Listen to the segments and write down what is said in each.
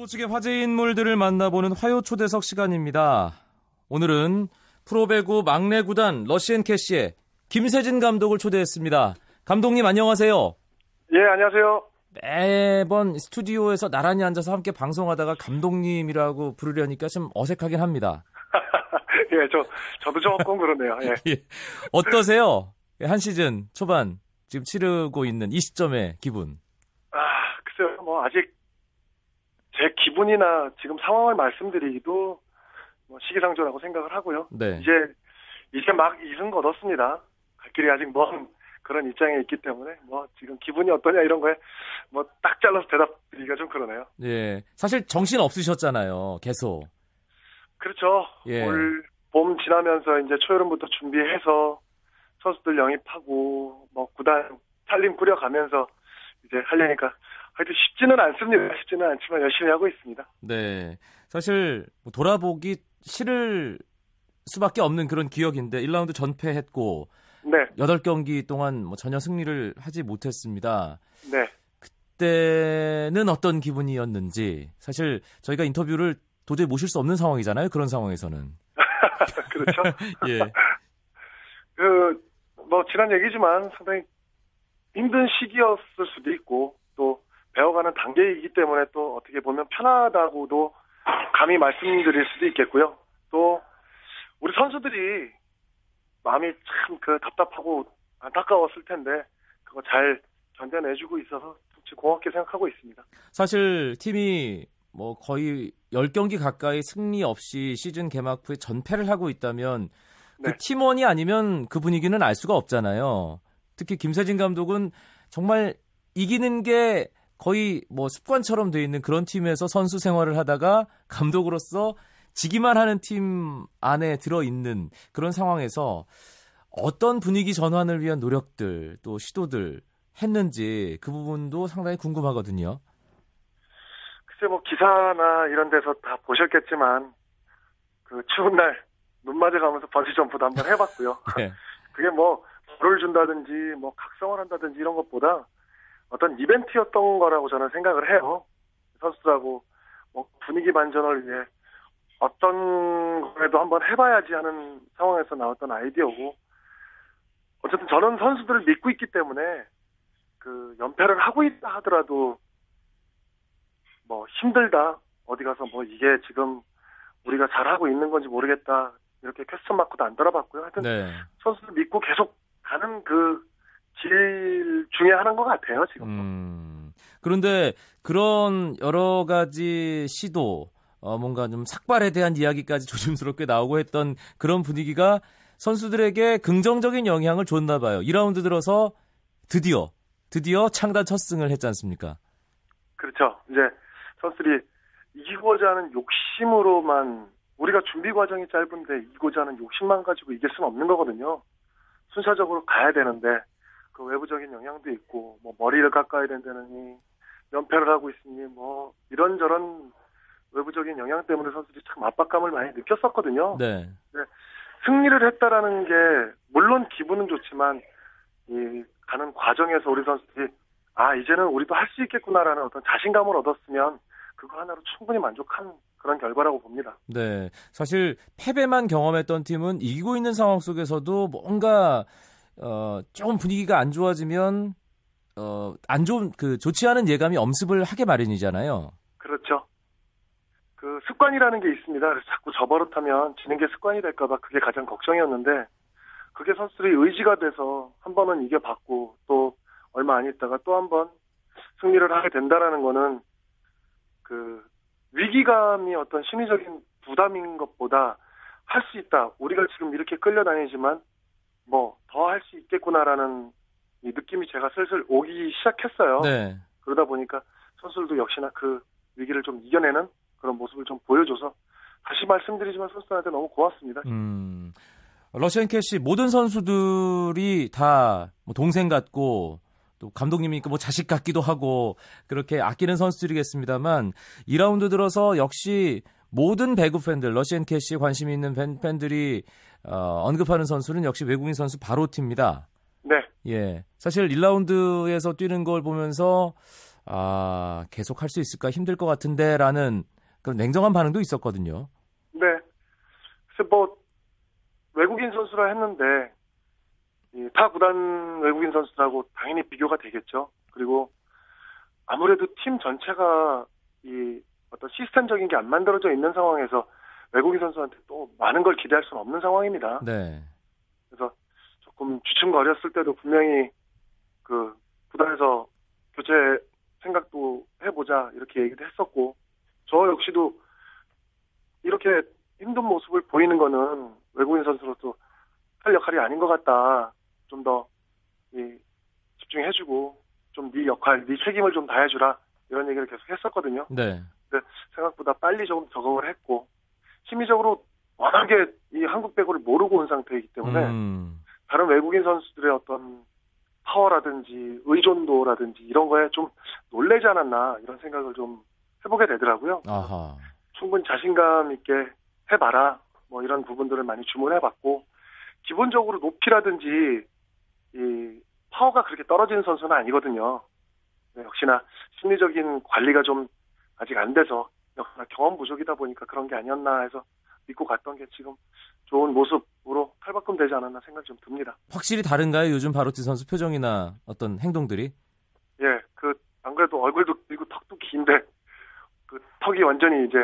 스포츠계 화제 인물들을 만나보는 화요 초대석 시간입니다. 오늘은 프로배구 막내 구단 러시앤캐시의 김세진 감독을 초대했습니다. 감독님 안녕하세요. 예, 안녕하세요. 매번 스튜디오에서 나란히 앉아서 함께 방송하다가 감독님이라고 부르려니까 좀 어색하긴 합니다. 예, 저, 저도 조금 그러네요. 예. 예. 어떠세요? 한 시즌 초반 지금 치르고 있는 이 시점의 기분. 아, 글쎄요, 뭐, 아직 제 기분이나 지금 상황을 말씀드리기도 뭐 시기상조라고 생각을 하고요. 네. 이제, 이제 막 이승 거뒀습니다. 갈 길이 아직 먼 그런 입장에 있기 때문에 뭐 지금 기분이 어떠냐 이런 거에 뭐 딱 잘라서 대답드리기가 좀 그러네요. 예. 사실 정신 없으셨잖아요. 계속. 그렇죠. 예. 올봄 지나면서 이제 초여름부터 준비해서 선수들 영입하고 뭐 구단 살림 꾸려가면서 이제 하려니까 하여튼 쉽지는 않습니다. 쉽지는 않지만 열심히 하고 있습니다. 네. 사실 뭐 돌아보기 싫을 수밖에 없는 그런 기억인데 1라운드 전패했고 네, 8경기 동안 뭐 전혀 승리를 하지 못했습니다. 네. 그때는 어떤 기분이었는지 사실 저희가 인터뷰를 도저히 모실 수 없는 상황이잖아요. 그런 상황에서는. 그렇죠. 예. 그, 뭐, 지난 얘기지만 상당히 힘든 시기였을 수도 있고, 또, 배워가는 단계이기 때문에 또 어떻게 보면 편하다고도 감히 말씀드릴 수도 있겠고요. 또, 우리 선수들이 마음이 참 그 답답하고 안타까웠을 텐데, 그거 잘 견뎌내주고 있어서 고맙게 생각하고 있습니다. 사실 팀이 뭐 거의 10경기 가까이 승리 없이 시즌 개막 후에 전패를 하고 있다면 그 네. 팀원이 아니면 그 분위기는 알 수가 없잖아요. 특히 김세진 감독은 정말 이기는 게 거의 뭐 습관처럼 돼 있는 그런 팀에서 선수 생활을 하다가 감독으로서 지기만 하는 팀 안에 들어 있는 그런 상황에서 어떤 분위기 전환을 위한 노력들 또 시도들 했는지 그 부분도 상당히 궁금하거든요. 글쎄 뭐 기사나 이런 데서 다 보셨겠지만 그 추운 날 눈 맞아가면서 번지 점프도 한번 해봤고요. 네. 그게 뭐 벌을 준다든지 뭐 각성을 한다든지 이런 것보다 어떤 이벤트였던 거라고 저는 생각을 해요. 선수들하고 뭐 분위기 반전을 위해 어떤 거라도 한번 해봐야지 하는 상황에서 나왔던 아이디어고 어쨌든 저는 선수들을 믿고 있기 때문에 그 연패를 하고 있다 하더라도 뭐 힘들다 어디 가서 뭐 이게 지금 우리가 잘하고 있는 건지 모르겠다 이렇게 퀘스천 마크도 안 달아봤고요. 하여튼 네. 선수들 믿고 계속 가는 그 길 중에 하나인 것 같아요, 지금. 음. 그런데 그런 여러 가지 시도, 어, 뭔가 좀 삭발에 대한 이야기까지 조심스럽게 나오고 했던 그런 분위기가 선수들에게 긍정적인 영향을 줬나 봐요. 2라운드 들어서 드디어, 드디어 창단 첫 승을 했지 않습니까? 그렇죠. 이제 선수들이 이기고자 하는 욕심으로만 우리가 준비 과정이 짧은데 이기고자 하는 욕심만 가지고 이길 수는 없는 거거든요. 순차적으로 가야 되는데 그 외부적인 영향도 있고 뭐 머리를 깎아야 된다느니 연패를 하고 있으니 뭐 이런저런 외부적인 영향 때문에 선수들이 참 압박감을 많이 느꼈었거든요. 네. 승리를 했다라는 게 물론 기분은 좋지만 이 가는 과정에서 우리 선수들이 아 이제는 우리도 할 수 있겠구나라는 어떤 자신감을 얻었으면 그거 하나로 충분히 만족한 그런 결과라고 봅니다. 네. 사실 패배만 경험했던 팀은 이기고 있는 상황 속에서도 뭔가 어, 조금 분위기가 안 좋아지면 어, 안 좋은 그 좋지 않은 예감이 엄습을 하게 마련이잖아요. 그렇죠. 그 습관이라는 게 있습니다. 그래서 자꾸 저버릇하면 지는 게 습관이 될까봐 그게 가장 걱정이었는데 그게 선수들이 의지가 돼서 한 번은 이겨봤고 또 얼마 안 있다가 또 한 번 승리를 하게 된다라는 거는 그 위기감이 어떤 심리적인 부담인 것보다 할 수 있다. 우리가 지금 이렇게 끌려다니지만 뭐 더 할 수 있겠구나라는 이 느낌이 제가 슬슬 오기 시작했어요. 네. 그러다 보니까 선수들도 역시나 그 위기를 좀 이겨내는 그런 모습을 좀 보여줘서 다시 말씀드리지만 선수들한테 너무 고맙습니다. 음. 러시앤 캐시 모든 선수들이 다뭐 동생 같고 또 감독님이니까 뭐 자식 같기도 하고 그렇게 아끼는 선수들이겠습니다만 2라운드 들어서 역시 모든 배구 팬들 러시앤 캐시에 관심 있는 팬, 팬들이 어, 언급하는 선수는 역시 외국인 선수 바로티입니다. 네, 예. 사실 1라운드에서 뛰는 걸 보면서 아, 계속 할 수 있을까 힘들 것 같은데라는 그런 냉정한 반응도 있었거든요. 네. 그래서 뭐 외국인 선수라 했는데 이, 타 구단 외국인 선수라고 당연히 비교가 되겠죠. 그리고 아무래도 팀 전체가 이 어떤 시스템적인 게 안 만들어져 있는 상황에서 외국인 선수한테 또 많은 걸 기대할 수는 없는 상황입니다. 네. 그래서 조금 주춤거렸을 때도 분명히 그 구단에서 교체 생각도 해보자 이렇게 얘기도 했었고 저 역시도 이렇게 힘든 모습을 보이는 거는 외국인 선수로서 할 역할이 아닌 것 같다. 좀 더 집중해주고 좀 네 역할, 네 책임을 좀 다해주라 이런 얘기를 계속 했었거든요. 네. 근데 생각보다 빨리 조금 적응을 했고 심리적으로 워낙에 이 한국 배구를 모르고 온 상태이기 때문에 음, 다른 외국인 선수들의 어떤 파워라든지 의존도라든지 이런 거에 좀 놀래지 않았나 이런 생각을 좀 해보게 되더라고요. 아하. 충분히 자신감 있게 해봐라 뭐 이런 부분들을 많이 주문해봤고 기본적으로 높이라든지 이 파워가 그렇게 떨어지는 선수는 아니거든요. 네, 역시나 심리적인 관리가 좀 아직 안 돼서 역시나 경험 부족이다 보니까 그런 게 아니었나 해서 믿고 갔던 게 지금 좋은 모습으로 탈바꿈 되지 않았나 생각이 좀 듭니다. 확실히 다른가요? 요즘 바로티 선수 표정이나 어떤 행동들이? 예, 그, 안 그래도 얼굴도 그리고 턱도 긴데, 그 턱이 완전히 이제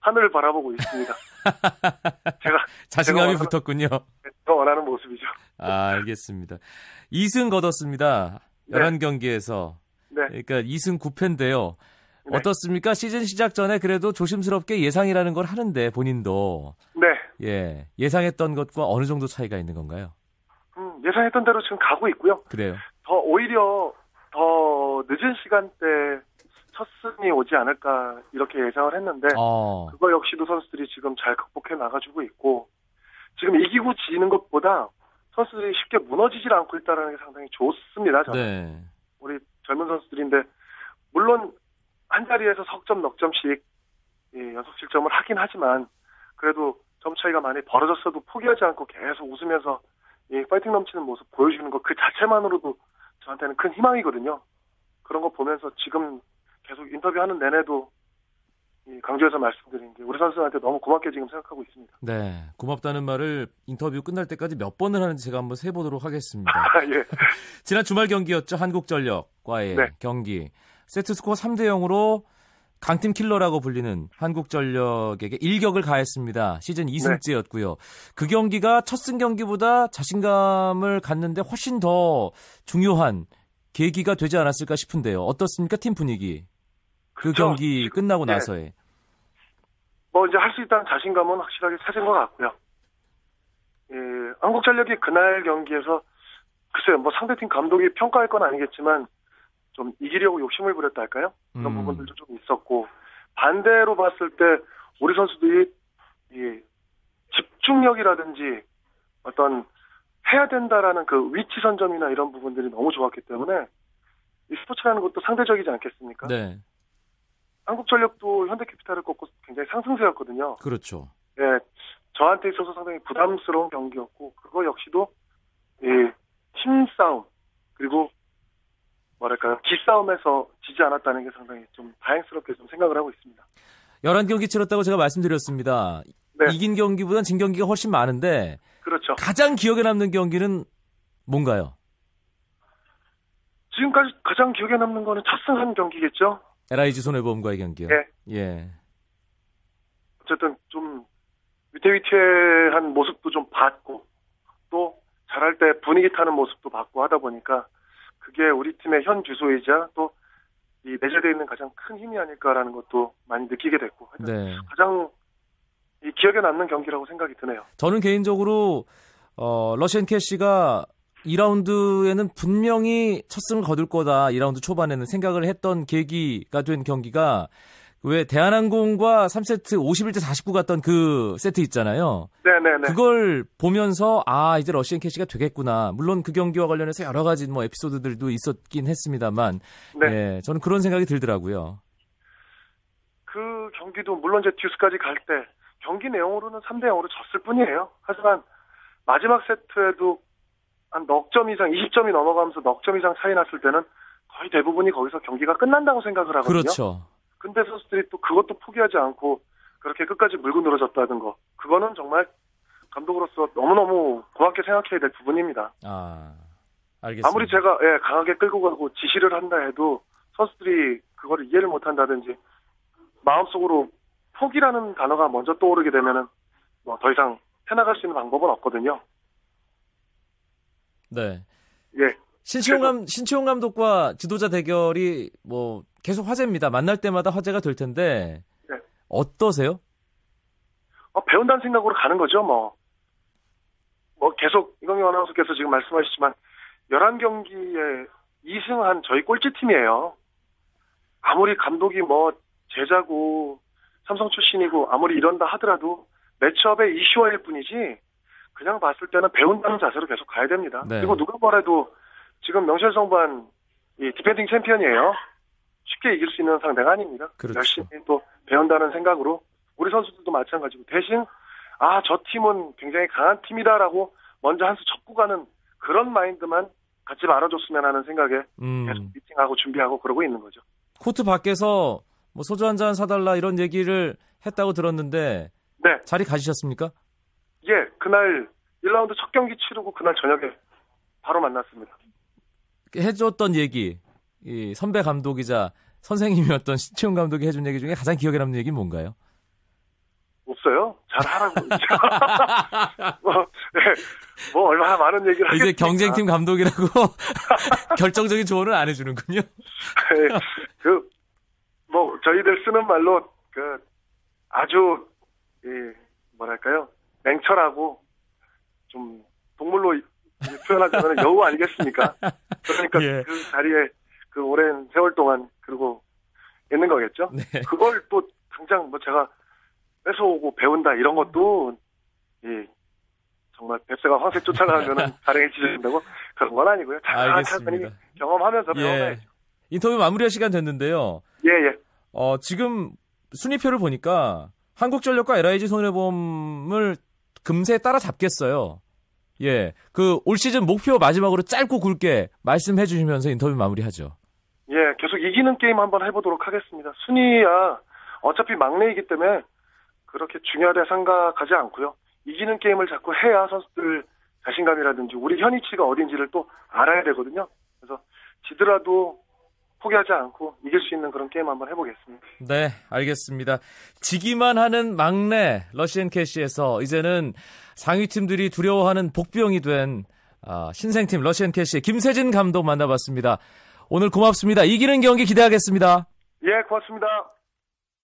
하늘을 바라보고 있습니다. 제가, 자신감이 제가 붙었군요. 더 원하는 모습이죠. 아, 알겠습니다. 2승 거뒀습니다. 네. 11경기에서. 네. 그러니까 2승 9패인데요. 네. 어떻습니까? 시즌 시작 전에 그래도 조심스럽게 예상이라는 걸 하는데 본인도 네. 예 예상했던 것과 어느 정도 차이가 있는 건가요? 음, 예상했던 대로 지금 가고 있고요. 그래요. 더, 오히려 더 늦은 시간대 첫 승이 오지 않을까, 이렇게 예상을 했는데, 어, 그거 역시도 선수들이 지금 잘 극복해 나가주고 있고, 지금 이기고 지는 것보다 선수들이 쉽게 무너지질 않고 있다는 게 상당히 좋습니다. 저는. 네, 우리 젊은 선수들인데 물론 한 자리에서 석점 넉 점씩 예, 연속 실점을 하긴 하지만 그래도 점 차이가 많이 벌어졌어도 포기하지 않고 계속 웃으면서 이 파이팅 넘치는 모습 보여주는 것 그 자체만으로도 저한테는 큰 희망이거든요. 그런 거 보면서 지금 계속 인터뷰하는 내내도 이 강조해서 말씀드린 게 우리 선수한테 너무 고맙게 지금 생각하고 있습니다. 네. 고맙다는 말을 인터뷰 끝날 때까지 몇 번을 하는지 제가 한번 세보도록 하겠습니다. 아, 예. 지난 주말 경기였죠. 한국전력과의 네. 경기. 세트 스코어 3대 0으로 강팀 킬러라고 불리는 한국전력에게 일격을 가했습니다. 시즌 2승째였고요. 그 경기가 첫 승 경기보다 자신감을 갖는데 훨씬 더 중요한 계기가 되지 않았을까 싶은데요. 어떻습니까? 팀 분위기. 그 그렇죠. 경기 끝나고 네. 나서의. 뭐 이제 할 수 있다는 자신감은 확실하게 찾은 것 같고요. 예, 한국전력이 그날 경기에서 글쎄요, 뭐 상대팀 감독이 평가할 건 아니겠지만 좀 이기려고 욕심을 부렸다 할까요? 그런 음. 부분들도 좀 있었고 반대로 봤을 때 우리 선수들이 이 집중력이라든지 어떤 해야 된다라는 그 위치 선점이나 이런 부분들이 너무 좋았기 때문에 이 스포츠라는 것도 상대적이지 않겠습니까? 네. 한국전력도 현대캐피탈을 꺾고 굉장히 상승세였거든요. 그렇죠. 예, 저한테 있어서 상당히 부담스러운 경기였고 그거 역시도 이 힘싸움 그리고 뭐랄까요 기싸움에서 지지 않았다는 게 상당히 좀 다행스럽게 좀 생각을 하고 있습니다. 11경기 치렀다고 제가 말씀드렸습니다. 네. 이긴 경기보단 진 경기가 훨씬 많은데 그렇죠. 가장 기억에 남는 경기는 뭔가요? 지금까지 가장 기억에 남는 거는 첫승한 경기겠죠. LIG 손해보험과의 경기요. 네. 예. 어쨌든 좀 위태위태한 모습도 좀 봤고 또 잘할 때 분위기 타는 모습도 봤고 하다 보니까 그게 우리 팀의 현 주소이자 또이 내재되어 있는 가장 큰 힘이 아닐까라는 것도 많이 느끼게 됐고 네. 가장 이 기억에 남는 경기라고 생각이 드네요. 저는 개인적으로 어, 러시안 캐시가 2라운드에는 분명히 첫 승을 거둘 거다. 2라운드 초반에는 생각을 했던 계기가 된 경기가 왜 대한항공과 3세트 51대 49 갔던 그 세트 있잖아요. 네네네. 그걸 보면서 아 이제 러시안 캐시가 되겠구나. 물론 그 경기와 관련해서 여러 가지 뭐 에피소드들도 있었긴 했습니다만, 네. 예, 저는 그런 생각이 들더라고요. 그 경기도 물론 이제 듀스까지 갈 때 경기 내용으로는 3대 0으로 졌을 뿐이에요. 하지만 마지막 세트에도 한 넉 점 이상, 20점이 넘어가면서 넉 점 이상 차이 났을 때는 거의 대부분이 거기서 경기가 끝난다고 생각을 하거든요. 그렇죠. 근데 선수들이 또 그것도 포기하지 않고 그렇게 끝까지 물고 늘어졌다는 거. 그거는 정말 감독으로서 너무너무 고맙게 생각해야 될 부분입니다. 아, 알겠습니다. 아무리 제가 예, 강하게 끌고 가고 지시를 한다 해도 선수들이 그거를 이해를 못 한다든지 마음속으로 포기라는 단어가 먼저 떠오르게 되면은 뭐 더 이상 해나갈 수 있는 방법은 없거든요. 네. 예. 신치용 감 신치용 감독과 지도자 대결이 뭐 계속 화제입니다. 만날 때마다 화제가 될 텐데 네. 어떠세요? 어, 배운다는 생각으로 가는 거죠, 뭐. 뭐 계속 이광용 아나운서께서 지금 말씀하셨지만 11경기에 2승한 저희 꼴찌팀이에요. 아무리 감독이 뭐 제자고 삼성 출신이고 아무리 이런다 하더라도 matchup의 이슈화일 뿐이지 그냥 봤을 때는 배운다는 자세로 계속 가야 됩니다. 네. 그리고 누가 뭐래도 지금 명실상부한 이 defending 챔피언이에요. 쉽게 이길 수 있는 상대가 아닙니다. 그렇죠. 열심히 또 배운다는 생각으로 우리 선수들도 마찬가지고 대신 아 저 팀은 굉장히 강한 팀이다라고 먼저 한 수 접고 가는 그런 마인드만 갖지 말아줬으면 하는 생각에 음, 계속 미팅하고 준비하고 그러고 있는 거죠. 코트 밖에서 뭐 소주 한 잔 사달라 이런 얘기를 했다고 들었는데 네, 자리 가지셨습니까? 예, 그날 1라운드 첫 경기 치르고 그날 저녁에 바로 만났습니다. 해줬던 얘기, 이 선배 감독이자 선생님이었던 신치용 감독이 해준 얘기 중에 가장 기억에 남는 얘기는 뭔가요? 없어요? 잘하라고. 뭐, 네, 뭐 얼마나 많은 얘기를 이제 하겠습니까? 경쟁팀 감독이라고 결정적인 조언을 안 해주는군요. 네, 그, 뭐, 저희들 쓰는 말로, 그, 아주, 이, 뭐랄까요, 냉철하고, 좀, 동물로 이- 표현하자면 여우 아니겠습니까? 그러니까 예. 그 자리에 그 오랜 세월 동안, 그리고 있는 거겠죠? 네. 그걸 또, 당장 뭐 제가 뺏어오고 배운다, 이런 것도, 이, 정말 뱃새가 황새 쫓아가면은 지진다고 그런 건 아니고요. 알겠습니다. 경험하면서 예. 배워야죠. 인터뷰 마무리할 시간 됐는데요. 예, 예. 어, 지금 순위표를 보니까 한국전력과 LIG 손해보험을 금세 따라잡겠어요. 예. 그 올 시즌 목표 마지막으로 짧고 굵게 말씀해 주시면서 인터뷰 마무리하죠. 예, 계속 이기는 게임 한번 해보도록 하겠습니다. 순위야 어차피 막내이기 때문에 그렇게 중요하다 생각하지 않고요. 이기는 게임을 자꾸 해야 선수들 자신감이라든지 우리 현위치가 어딘지를 또 알아야 되거든요. 그래서 지더라도 포기하지 않고 이길 수 있는 그런 게임 한번 해보겠습니다. 네, 알겠습니다. 지기만 하는 막내 러시앤 캐시에서 이제는 상위 팀들이 두려워하는 복병이 된 아, 신생팀 러시앤 캐시의 김세진 감독 만나봤습니다. 오늘 고맙습니다. 이기는 경기 기대하겠습니다. 예, 고맙습니다.